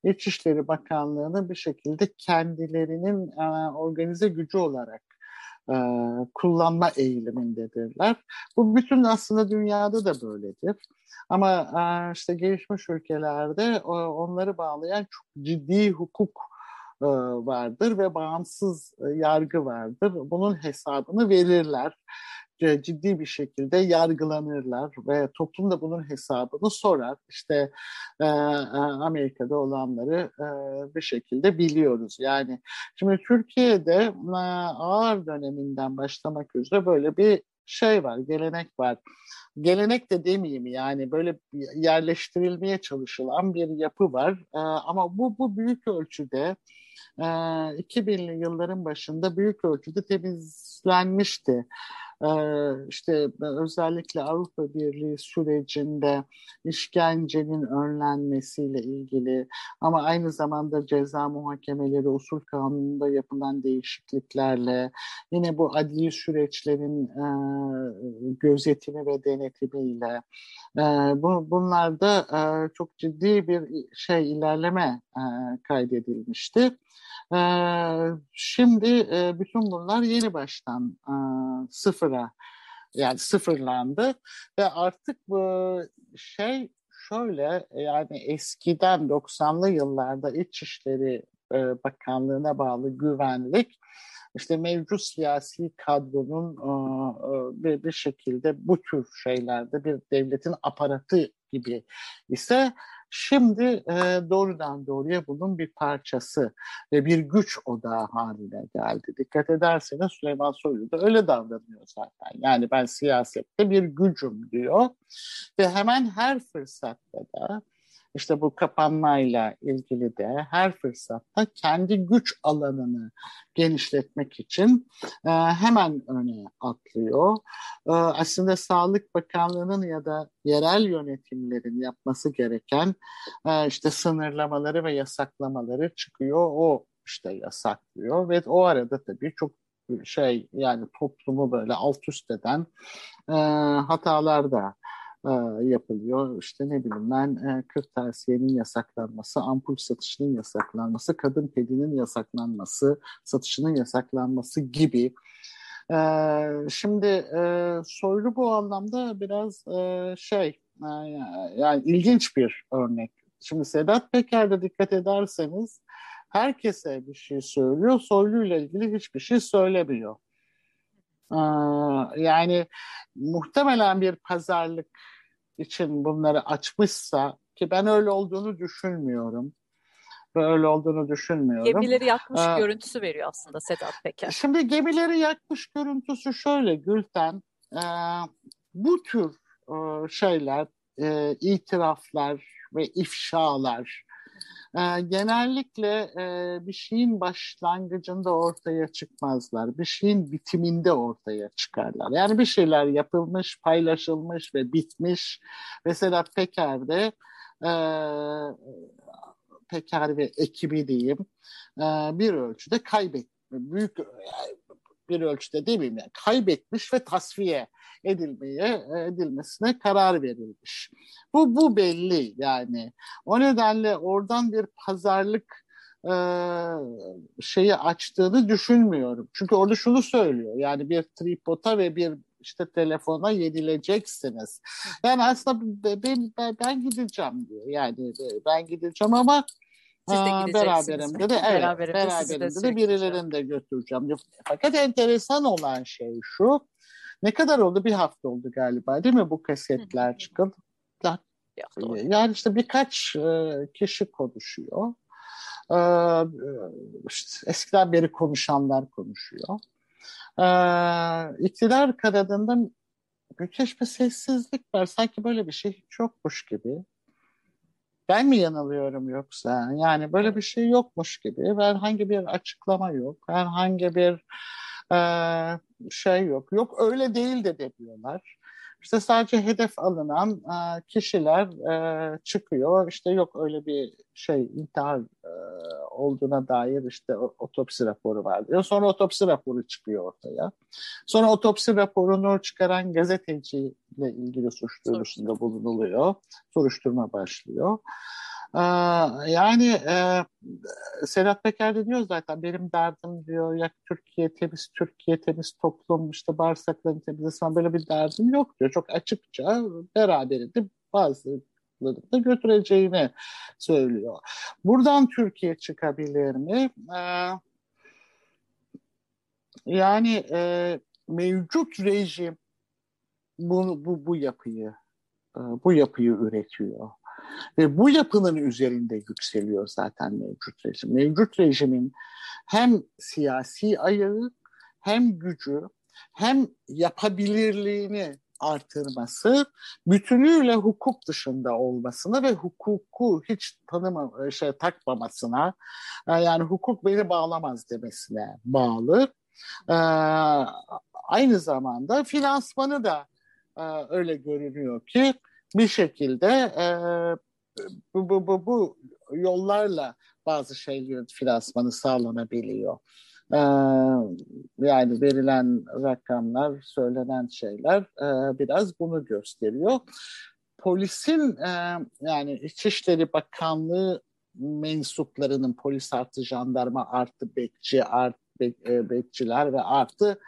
İçişleri Bakanlığı'nı bir şekilde kendilerinin e, organize gücü olarak e, kullanma eğilimindedirler. Bu bütün aslında dünyada da böyledir. Ama e, işte gelişmiş ülkelerde o, onları bağlayan çok ciddi hukuk e, vardır ve bağımsız e, yargı vardır. Bunun hesabını verirler ciddi bir şekilde yargılanırlar ve toplum da bunun hesabını sorar. İşte e, Amerika'da olanları e, bir şekilde biliyoruz. Yani şimdi Türkiye'de e, ağır döneminden başlamak üzere böyle bir şey var, gelenek var. Gelenek de demeyeyim yani böyle yerleştirilmeye çalışılan bir yapı var. E, ama bu bu büyük ölçüde 2000'li yılların başında büyük ölçüde temizlenmişti. Ee, işte özellikle Avrupa Birliği sürecinde işkencenin önlenmesiyle ilgili ama aynı zamanda ceza muhakemeleri usul kanununda yapılan değişikliklerle yine bu adli süreçlerin e, gözetimi ve denetimiyle e, bu, bunlarda e, çok ciddi bir şey ilerleme e, kaydedilmişti. Ee, şimdi e, bütün bunlar yeni baştan e, sıfıra yani sıfırlandı ve artık bu şey şöyle yani eskiden 90'lı yıllarda İçişleri e, Bakanlığı'na bağlı güvenlik işte mevcut siyasi kadronun bir, bir şekilde bu tür şeylerde bir devletin aparatı gibi ise Şimdi e, doğrudan doğruya bunun bir parçası ve bir güç odağı haline geldi. Dikkat ederseniz Süleyman Soylu da öyle davranıyor zaten. Yani ben siyasette bir gücüm diyor ve hemen her fırsatta da işte bu kapanmayla ilgili de her fırsatta kendi güç alanını genişletmek için e, hemen öne atlıyor. E, aslında Sağlık Bakanlığı'nın ya da yerel yönetimlerin yapması gereken e, işte sınırlamaları ve yasaklamaları çıkıyor. O işte yasaklıyor ve o arada tabii çok şey yani toplumu böyle alt üst eden e, hatalar da e, yapılıyor. İşte ne bileyim ben e, kırtasiyenin yasaklanması, ampul satışının yasaklanması, kadın pedinin yasaklanması, satışının yasaklanması gibi. E, şimdi e, Soylu bu anlamda biraz e, şey e, yani ilginç bir örnek. Şimdi Sedat Peker'de dikkat ederseniz herkese bir şey söylüyor. Soylu ile ilgili hiçbir şey söylemiyor. Yani muhtemelen bir pazarlık için bunları açmışsa ki ben öyle olduğunu düşünmüyorum. Öyle olduğunu düşünmüyorum. Gemileri yakmış ee, görüntüsü veriyor aslında Sedat Peker. Şimdi gemileri yakmış görüntüsü şöyle Gülten. E, bu tür e, şeyler, e, itiraflar ve ifşalar e, genellikle e, bir şeyin başlangıcında ortaya çıkmazlar. Bir şeyin bitiminde ortaya çıkarlar. Yani bir şeyler yapılmış, paylaşılmış ve bitmiş. Mesela Peker'de e, Peker ve ekibi diyeyim e, bir ölçüde kaybetmiş. Büyük bir ölçüde değil miyim? Yani kaybetmiş ve tasfiye edilmeye edilmesine karar verilmiş. Bu bu belli yani. O nedenle oradan bir pazarlık e, şeyi açtığını düşünmüyorum. Çünkü orada şunu söylüyor. Yani bir tripota ve bir işte telefona yenileceksiniz. Yani aslında ben, ben, ben gideceğim diyor. Yani ben gideceğim ama siz de gideceksiniz. Beraberimde de evet, beraberimde, beraberimde de, de birilerini de götüreceğim. Fakat enteresan olan şey şu. Ne kadar oldu? Bir hafta oldu galiba değil mi bu kasetler çıkıldı? Yani işte birkaç e, kişi konuşuyor. e, işte eskiden beri konuşanlar konuşuyor. E, iktidar kanadında müthiş bir sessizlik var. Sanki böyle bir şey hiç yokmuş gibi. Ben mi yanılıyorum yoksa? Yani böyle bir şey yokmuş gibi. Herhangi bir açıklama yok. Herhangi bir e, şey yok. Yok öyle değil de demiyorlar. İşte sadece hedef alınan e, kişiler e, çıkıyor. İşte yok öyle bir şey intihar e, olduğuna dair işte otopsi raporu var diyor. Sonra otopsi raporu çıkıyor ortaya. Sonra otopsi raporunu çıkaran gazeteciyle ilgili suç duyurusunda bulunuluyor. Soruşturma başlıyor. Yani e, Sedat Peker de diyor zaten benim derdim diyor ya Türkiye temiz, Türkiye temiz toplum işte bağırsaklarını temizlesin böyle bir derdim yok diyor. Çok açıkça beraberinde bazı da götüreceğini söylüyor. Buradan Türkiye çıkabilir mi? Ee, yani e, mevcut rejim bu, bu, bu yapıyı e, bu yapıyı üretiyor. Ve bu yapının üzerinde yükseliyor zaten mevcut rejim. Mevcut rejimin hem siyasi ayağı hem gücü hem yapabilirliğini artırması, bütünüyle hukuk dışında olmasına ve hukuku hiç tanıma, şey, takmamasına, e, yani hukuk beni bağlamaz demesine bağlı. Ee, aynı zamanda finansmanı da e, öyle görünüyor ki bir şekilde e, bu, bu, bu, bu yollarla bazı şeylerin finansmanı sağlanabiliyor. Ee, yani verilen rakamlar, söylenen şeyler e, biraz bunu gösteriyor. Polisin e, yani İçişleri Bakanlığı mensuplarının polis artı jandarma artı bekçi artı bek, e, bekçiler ve artı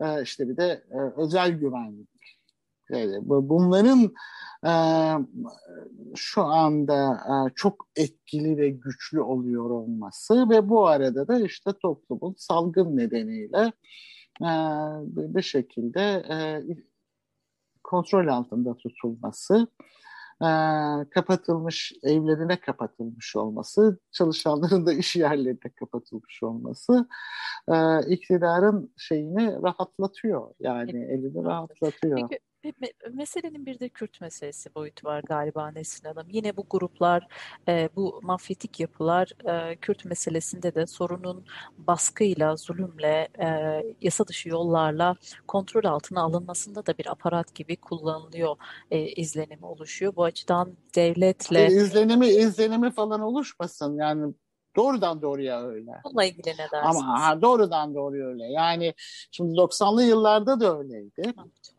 e, işte bir de e, özel güvenlik Bunların e, şu anda e, çok etkili ve güçlü oluyor olması ve bu arada da işte toplumun salgın nedeniyle e, bir şekilde kontrol altında tutulması, kapatılmış evlerine kapatılmış olması, çalışanların da iş yerlerine kapatılmış olması iktidarın şeyini rahatlatıyor. Yani elini rahatlatıyor. Peki meselenin bir de Kürt meselesi boyutu var galiba Nesin Hanım. Yine bu gruplar, e, bu mafyatik yapılar e, Kürt meselesinde de sorunun baskıyla, zulümle, e, yasa dışı yollarla kontrol altına alınmasında da bir aparat gibi kullanılıyor e, izlenimi oluşuyor. Bu açıdan devletle... E, izlenimi, izlenimi falan oluşmasın yani Doğrudan doğruya öyle. Bununla ilgili ne dersiniz? Ama ha, doğrudan doğruya öyle. Yani şimdi 90'lı yıllarda da öyleydi. Evet.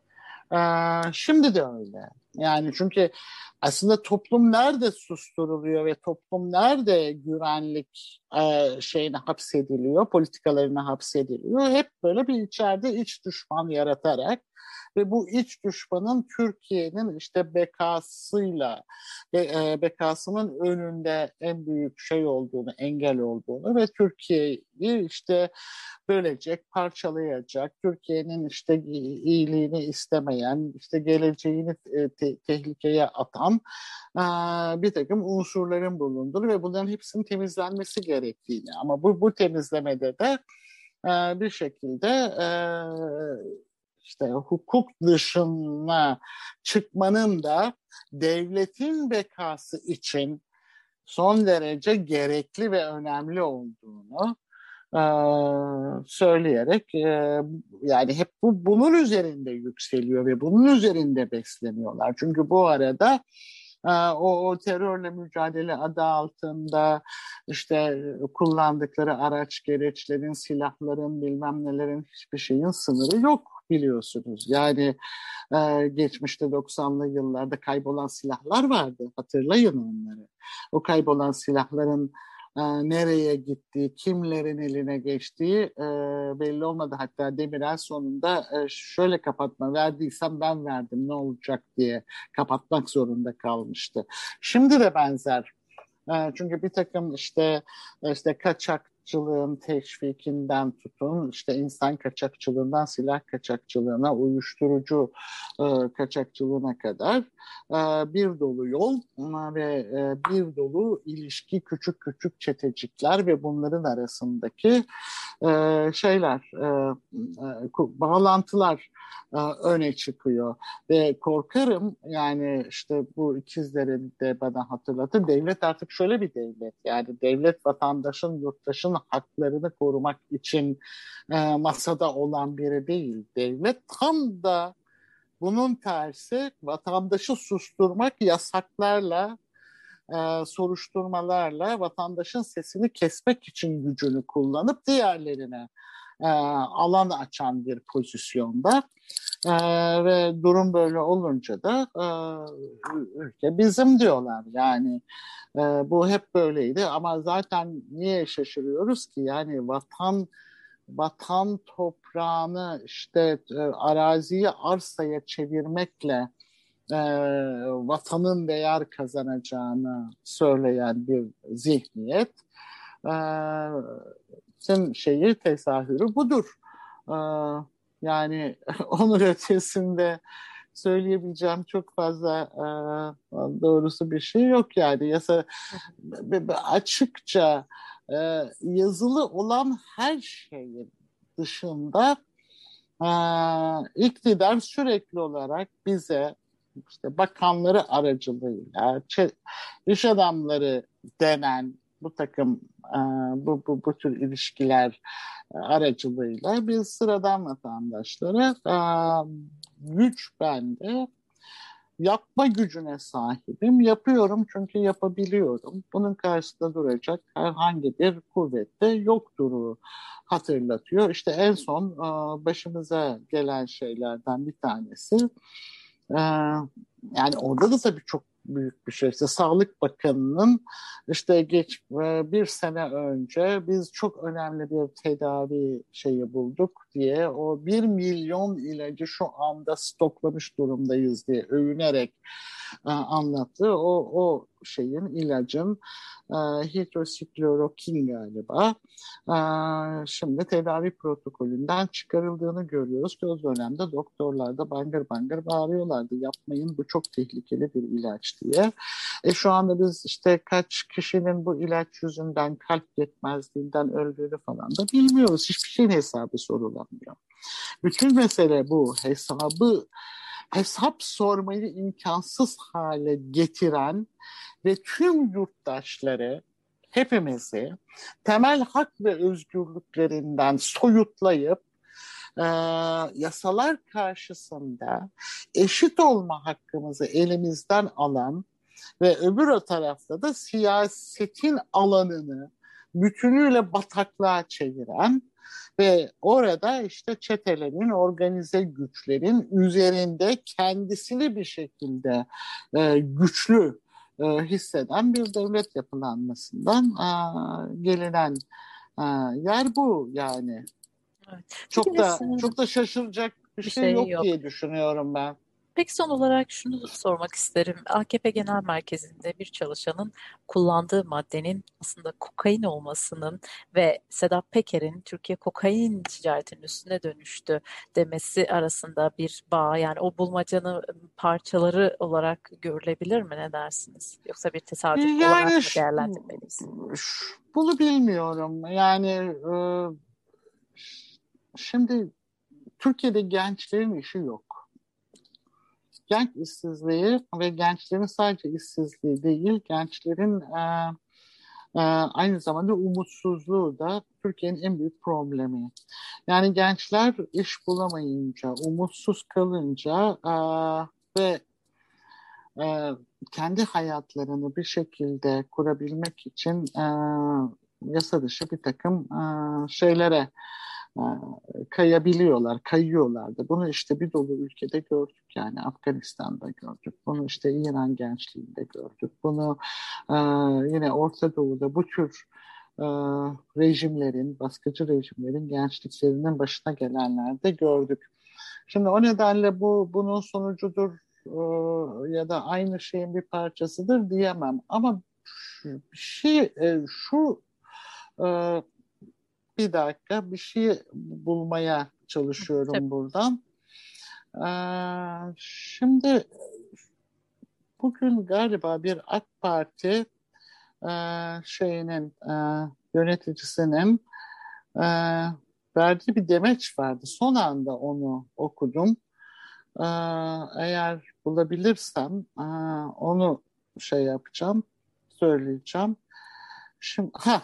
Ee, şimdi de öyle. Yani çünkü aslında toplum nerede susturuluyor ve toplum nerede güvenlik e, şeyine hapsediliyor, politikalarına hapsediliyor. Hep böyle bir içeride iç düşman yaratarak ve bu iç düşmanın Türkiye'nin işte bekasıyla e, bekasının önünde en büyük şey olduğunu, engel olduğunu ve Türkiye'yi işte bölecek, parçalayacak, Türkiye'nin işte iyiliğini istemeyen, işte geleceğini e, te- tehlikeye atan e, bir takım unsurların bulunduğunu ve bunların hepsinin temizlenmesi gerektiğini. Ama bu, bu temizlemede de e, bir şekilde e, işte hukuk dışına çıkmanın da devletin bekası için son derece gerekli ve önemli olduğunu e, söyleyerek e, yani hep bu bunun üzerinde yükseliyor ve bunun üzerinde besleniyorlar. Çünkü bu arada e, o, o terörle mücadele adı altında işte kullandıkları araç gereçlerin, silahların, bilmem nelerin hiçbir şeyin sınırı yok biliyorsunuz. Yani e, geçmişte 90'lı yıllarda kaybolan silahlar vardı. Hatırlayın onları. O kaybolan silahların e, nereye gittiği, kimlerin eline geçtiği e, belli olmadı. Hatta Demirel sonunda e, şöyle kapatma verdiysem ben verdim ne olacak diye kapatmak zorunda kalmıştı. Şimdi de benzer. E, çünkü bir takım işte işte kaçak kaçakçılığın teşvikinden tutun, işte insan kaçakçılığından silah kaçakçılığına, uyuşturucu e, kaçakçılığına kadar e, bir dolu yol ve e, bir dolu ilişki, küçük küçük çetecikler ve bunların arasındaki e, şeyler, e, e, bağlantılar e, öne çıkıyor. Ve korkarım yani işte bu ikizlerin de bana hatırlatır. Devlet artık şöyle bir devlet. Yani devlet vatandaşın, yurttaşın haklarını korumak için e, masada olan biri değil. Devlet tam da bunun tersi vatandaşı susturmak yasaklarla, e, soruşturmalarla vatandaşın sesini kesmek için gücünü kullanıp diğerlerine e, alan açan bir pozisyonda. E, ve durum böyle olunca da e, ülke bizim diyorlar. Yani e, bu hep böyleydi ama zaten niye şaşırıyoruz ki? Yani vatan vatan toprağını işte e, araziyi arsaya çevirmekle e, vatanın değer kazanacağını söyleyen bir zihniyet e, şeyi tezahürü budur. E, yani onun ötesinde söyleyebileceğim çok fazla e, doğrusu bir şey yok yani yasa açıkça e, yazılı olan her şeyin dışında e, iktidar sürekli olarak bize işte bakanları aracılığıyla iş adamları denen bu takım e, bu, bu, bu tür ilişkiler e, aracılığıyla biz sıradan vatandaşlara e, güç bende yapma gücüne sahibim. Yapıyorum çünkü yapabiliyorum. Bunun karşısında duracak herhangi bir kuvvette yoktur hatırlatıyor. İşte en son başımıza gelen şeylerden bir tanesi yani orada da tabii çok büyük bir şey. İşte Sağlık Bakanı'nın işte geç e, bir sene önce biz çok önemli bir tedavi şeyi bulduk diye o bir milyon ilacı şu anda stoklamış durumdayız diye övünerek e, anlattı. O, o şeyin ilacın e, hidroksiklorokin galiba e, şimdi tedavi protokolünden çıkarıldığını görüyoruz ki o dönemde doktorlar da bangır bangır bağırıyorlardı yapmayın bu çok tehlikeli bir ilaç diye. E, şu anda biz işte kaç kişinin bu ilaç yüzünden kalp yetmezliğinden öldüğünü falan da bilmiyoruz. Hiçbir şeyin hesabı sorulamıyor. Bütün mesele bu hesabı hesap sormayı imkansız hale getiren ve tüm yurttaşları hepimizi temel hak ve özgürlüklerinden soyutlayıp e, yasalar karşısında eşit olma hakkımızı elimizden alan ve öbür tarafta da siyasetin alanını bütünüyle bataklığa çeviren ve orada işte çetelerin, organize güçlerin üzerinde kendisini bir şekilde e, güçlü e, hisseden bir devlet yapılanmasından e, gelinen e, yer bu yani. Evet. Çok da çok da şaşıracak bir, bir şey, şey yok, yok diye düşünüyorum ben. Peki son olarak şunu sormak isterim. AKP Genel Merkezi'nde bir çalışanın kullandığı maddenin aslında kokain olmasının ve Sedat Peker'in Türkiye kokain ticaretinin üstüne dönüştü demesi arasında bir bağ yani o bulmacanın parçaları olarak görülebilir mi ne dersiniz? Yoksa bir tesadüf yani, olarak mı değerlendirmeliyiz? Bunu bilmiyorum. Yani e, şimdi Türkiye'de gençlerin işi yok genç işsizliği ve gençlerin sadece işsizliği değil, gençlerin e, e, aynı zamanda umutsuzluğu da Türkiye'nin en büyük problemi. Yani gençler iş bulamayınca, umutsuz kalınca e, ve e, kendi hayatlarını bir şekilde kurabilmek için e, yasa dışı bir takım e, şeylere kayabiliyorlar, kayıyorlardı. Bunu işte bir dolu ülkede gördük yani Afganistan'da gördük. Bunu işte İran gençliğinde gördük. Bunu e, yine Orta Doğu'da bu tür e, rejimlerin, baskıcı rejimlerin gençliklerinin başına gelenlerde gördük. Şimdi o nedenle bu bunun sonucudur e, ya da aynı şeyin bir parçasıdır diyemem. Ama şey e, şu e, bir dakika bir şey bulmaya çalışıyorum Tabii. buradan. Ee, şimdi bugün galiba bir AK Parti e, şeyinin e, yöneticisinin e, verdiği bir demeç vardı. Son anda onu okudum. E, eğer bulabilirsem e, onu şey yapacağım, söyleyeceğim. Şimdi, ha,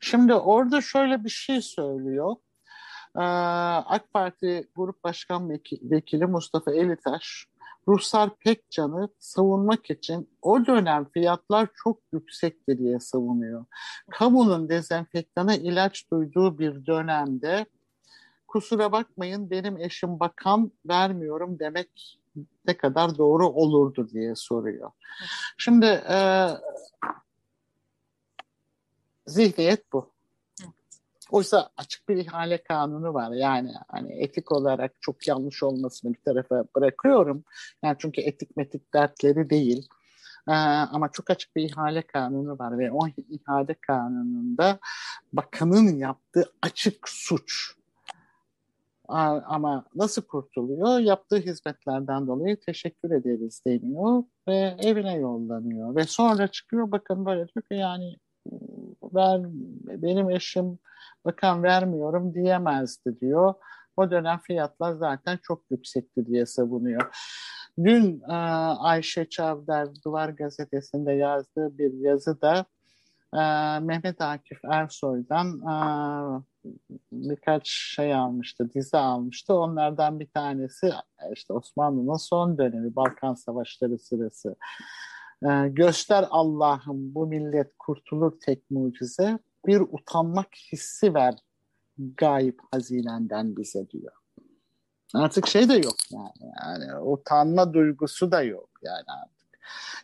şimdi orada şöyle bir şey söylüyor. Ee, AK Parti Grup Başkan Vekili Mustafa Elitaş, Ruslar Pekcan'ı savunmak için o dönem fiyatlar çok yüksekti diye savunuyor. Kamunun dezenfektana ilaç duyduğu bir dönemde kusura bakmayın benim eşim bakan vermiyorum demek ne kadar doğru olurdu diye soruyor. Şimdi e, zihniyet bu. Oysa açık bir ihale kanunu var. Yani hani etik olarak çok yanlış olmasını bir tarafa bırakıyorum. Yani çünkü etik metik dertleri değil. Ee, ama çok açık bir ihale kanunu var ve o ihale kanununda bakanın yaptığı açık suç. Ama nasıl kurtuluyor? Yaptığı hizmetlerden dolayı teşekkür ederiz deniyor ve evine yollanıyor. Ve sonra çıkıyor bakın böyle diyor ki yani ver, benim eşim bakan vermiyorum diyemezdi diyor. O dönem fiyatlar zaten çok yüksekti diye savunuyor. Dün e, Ayşe Çavdar Duvar Gazetesi'nde yazdığı bir yazıda e, Mehmet Akif Ersoy'dan e, birkaç şey almıştı, dizi almıştı. Onlardan bir tanesi işte Osmanlı'nın son dönemi, Balkan Savaşları sırası. E, göster Allah'ım bu millet kurtulur tek mucize bir utanmak hissi ver gayip hazinenden bize diyor. Artık şey de yok yani. yani utanma duygusu da yok yani artık.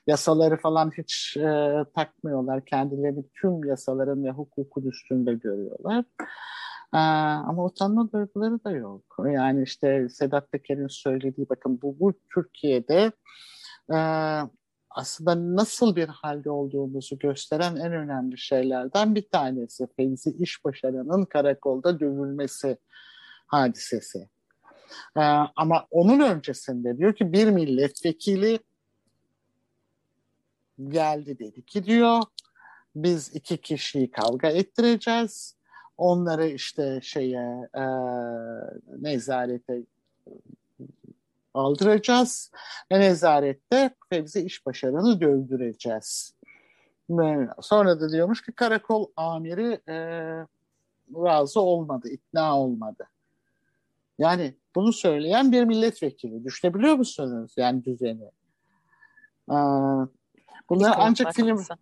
Yasaları falan hiç e, takmıyorlar. Kendilerini tüm yasaların ve hukukun üstünde görüyorlar. Ee, ama utanma duyguları da yok. Yani işte Sedat Peker'in söylediği bakın bu, bu Türkiye'de e, aslında nasıl bir halde olduğumuzu gösteren en önemli şeylerden bir tanesi. Feyzi İşbaşarı'nın karakolda dövülmesi hadisesi. Ee, ama onun öncesinde diyor ki bir milletvekili geldi dedi ki diyor biz iki kişiyi kavga ettireceğiz. Onları işte şeye e, nezarete aldıracağız ve nezarette Fevzi iş başarını dövdüreceğiz. Sonra da diyormuş ki karakol amiri e, razı olmadı, ikna olmadı. Yani bunu söyleyen bir milletvekili. Düşünebiliyor musunuz yani düzeni? Ee, bunlar ancak film... Haklısın.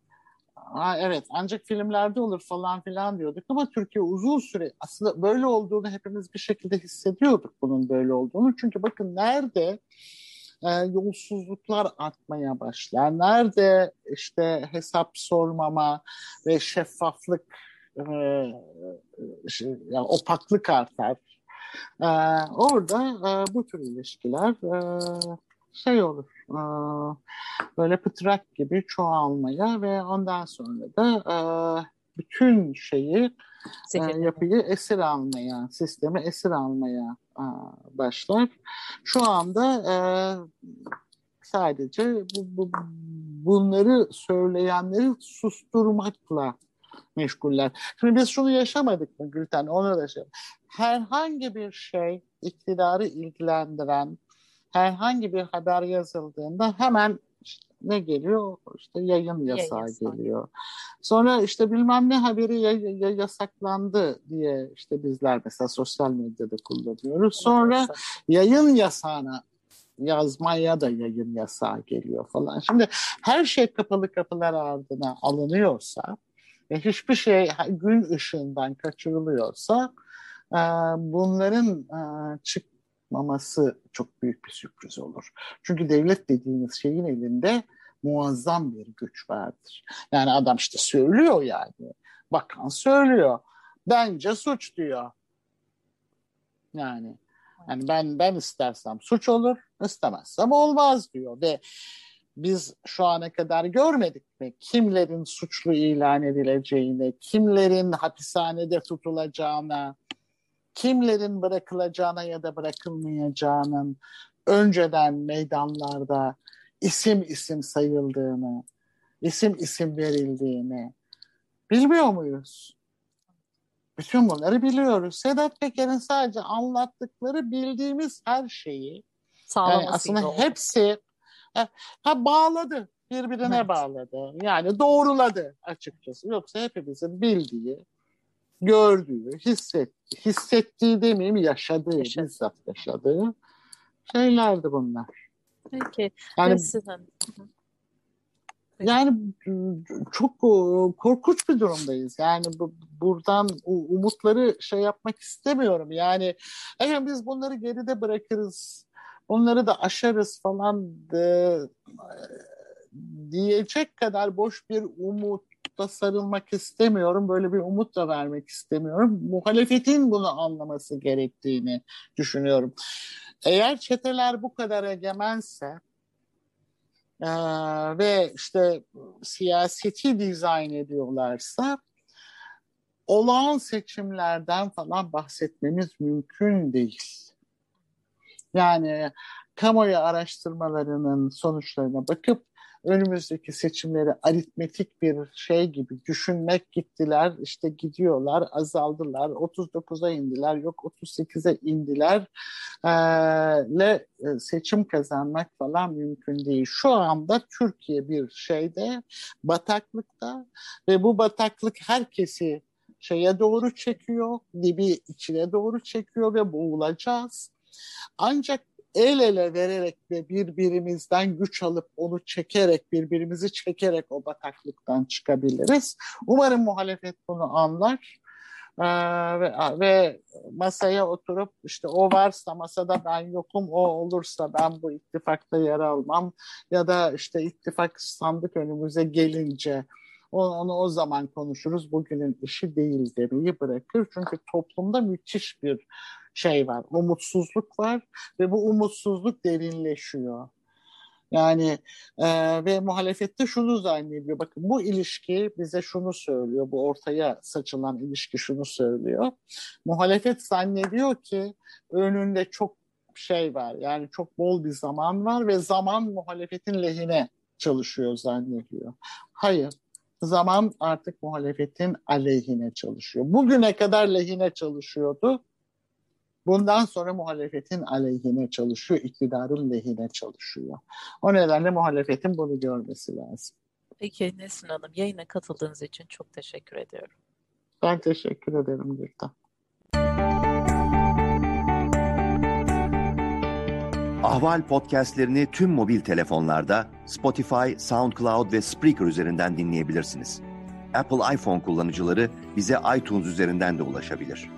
Ha, evet ancak filmlerde olur falan filan diyorduk ama Türkiye uzun süre aslında böyle olduğunu hepimiz bir şekilde hissediyorduk bunun böyle olduğunu. Çünkü bakın nerede e, yolsuzluklar artmaya başlar, nerede işte hesap sormama ve şeffaflık e, şey, yani opaklık artar. E, orada e, bu tür ilişkiler e, şey olur e, böyle pıtrak gibi çoğalmaya ve ondan sonra da e, bütün şeyi e, yapıyı esir almaya, sistemi esir almaya başlar. Şu anda sadece bu, bu, bunları söyleyenleri susturmakla meşguller. Şimdi biz şunu yaşamadık mı Gülten? Onu da şey. Herhangi bir şey iktidarı ilgilendiren herhangi bir haber yazıldığında hemen işte ne geliyor? İşte yayın yasağı yayın geliyor. Sonra işte bilmem ne haberi ya, ya, yasaklandı diye işte bizler mesela sosyal medyada kullanıyoruz. Sonra yayın yasağına yazmaya da yayın yasağı geliyor falan. Şimdi her şey kapalı kapılar ardına alınıyorsa ve hiçbir şey gün ışığından kaçırılıyorsa bunların çık maması çok büyük bir sürpriz olur. Çünkü devlet dediğiniz şeyin elinde muazzam bir güç vardır. Yani adam işte söylüyor yani. Bakan söylüyor. Bence suç diyor. Yani yani ben ben istersem suç olur, istemezsem olmaz diyor ve biz şu ana kadar görmedik mi? Kimlerin suçlu ilan edileceğini, kimlerin hapishanede tutulacağına, kimlerin bırakılacağına ya da bırakılmayacağının önceden meydanlarda isim isim sayıldığını, isim isim verildiğini bilmiyor muyuz? Bütün bunları biliyoruz. Sedat Peker'in sadece anlattıkları bildiğimiz her şeyi yani aslında oldu. hepsi ha, bağladı. Birbirine evet. bağladı. Yani doğruladı açıkçası. Yoksa hepimizin bildiği, gördüğü, hisset, hissettiği demeyeyim yaşadığı, Yaşadı. bizzat yaşadığı şeylerdi bunlar. Peki. Yani. Yani çok e, korkunç bir durumdayız. Yani bu, buradan umutları şey yapmak istemiyorum. Yani eğer biz bunları geride bırakırız, onları da aşarız falan de, diyecek kadar boş bir umutta sarılmak istemiyorum. Böyle bir umut da vermek istemiyorum. Muhalefetin bunu anlaması gerektiğini düşünüyorum. Eğer çeteler bu kadar egemense e, ve işte siyaseti dizayn ediyorlarsa olağan seçimlerden falan bahsetmemiz mümkün değil. Yani kamuoyu araştırmalarının sonuçlarına bakıp önümüzdeki seçimleri aritmetik bir şey gibi düşünmek gittiler işte gidiyorlar azaldılar 39'a indiler yok 38'e indiler le seçim kazanmak falan mümkün değil. Şu anda Türkiye bir şeyde bataklıkta ve bu bataklık herkesi şeye doğru çekiyor, dibi içine doğru çekiyor ve boğulacağız. Ancak el ele vererek ve birbirimizden güç alıp onu çekerek, birbirimizi çekerek o bataklıktan çıkabiliriz. Umarım muhalefet bunu anlar. Ee, ve, ve masaya oturup işte o varsa masada ben yokum, o olursa ben bu ittifakta yer almam ya da işte ittifak sandık önümüze gelince onu, onu o zaman konuşuruz. Bugünün işi değil demeyi bırakır. Çünkü toplumda müthiş bir şey var, umutsuzluk var ve bu umutsuzluk derinleşiyor. Yani e, ve muhalefette şunu zannediyor. Bakın bu ilişki bize şunu söylüyor. Bu ortaya saçılan ilişki şunu söylüyor. Muhalefet zannediyor ki önünde çok şey var. Yani çok bol bir zaman var ve zaman muhalefetin lehine çalışıyor zannediyor. Hayır. Zaman artık muhalefetin aleyhine çalışıyor. Bugüne kadar lehine çalışıyordu. Bundan sonra muhalefetin aleyhine çalışıyor, iktidarın lehine çalışıyor. O nedenle muhalefetin bunu görmesi lazım. Peki Nesin Hanım, yayına katıldığınız için çok teşekkür ediyorum. Ben teşekkür ederim Gülten. Ahval podcastlerini tüm mobil telefonlarda Spotify, SoundCloud ve Spreaker üzerinden dinleyebilirsiniz. Apple iPhone kullanıcıları bize iTunes üzerinden de ulaşabilir.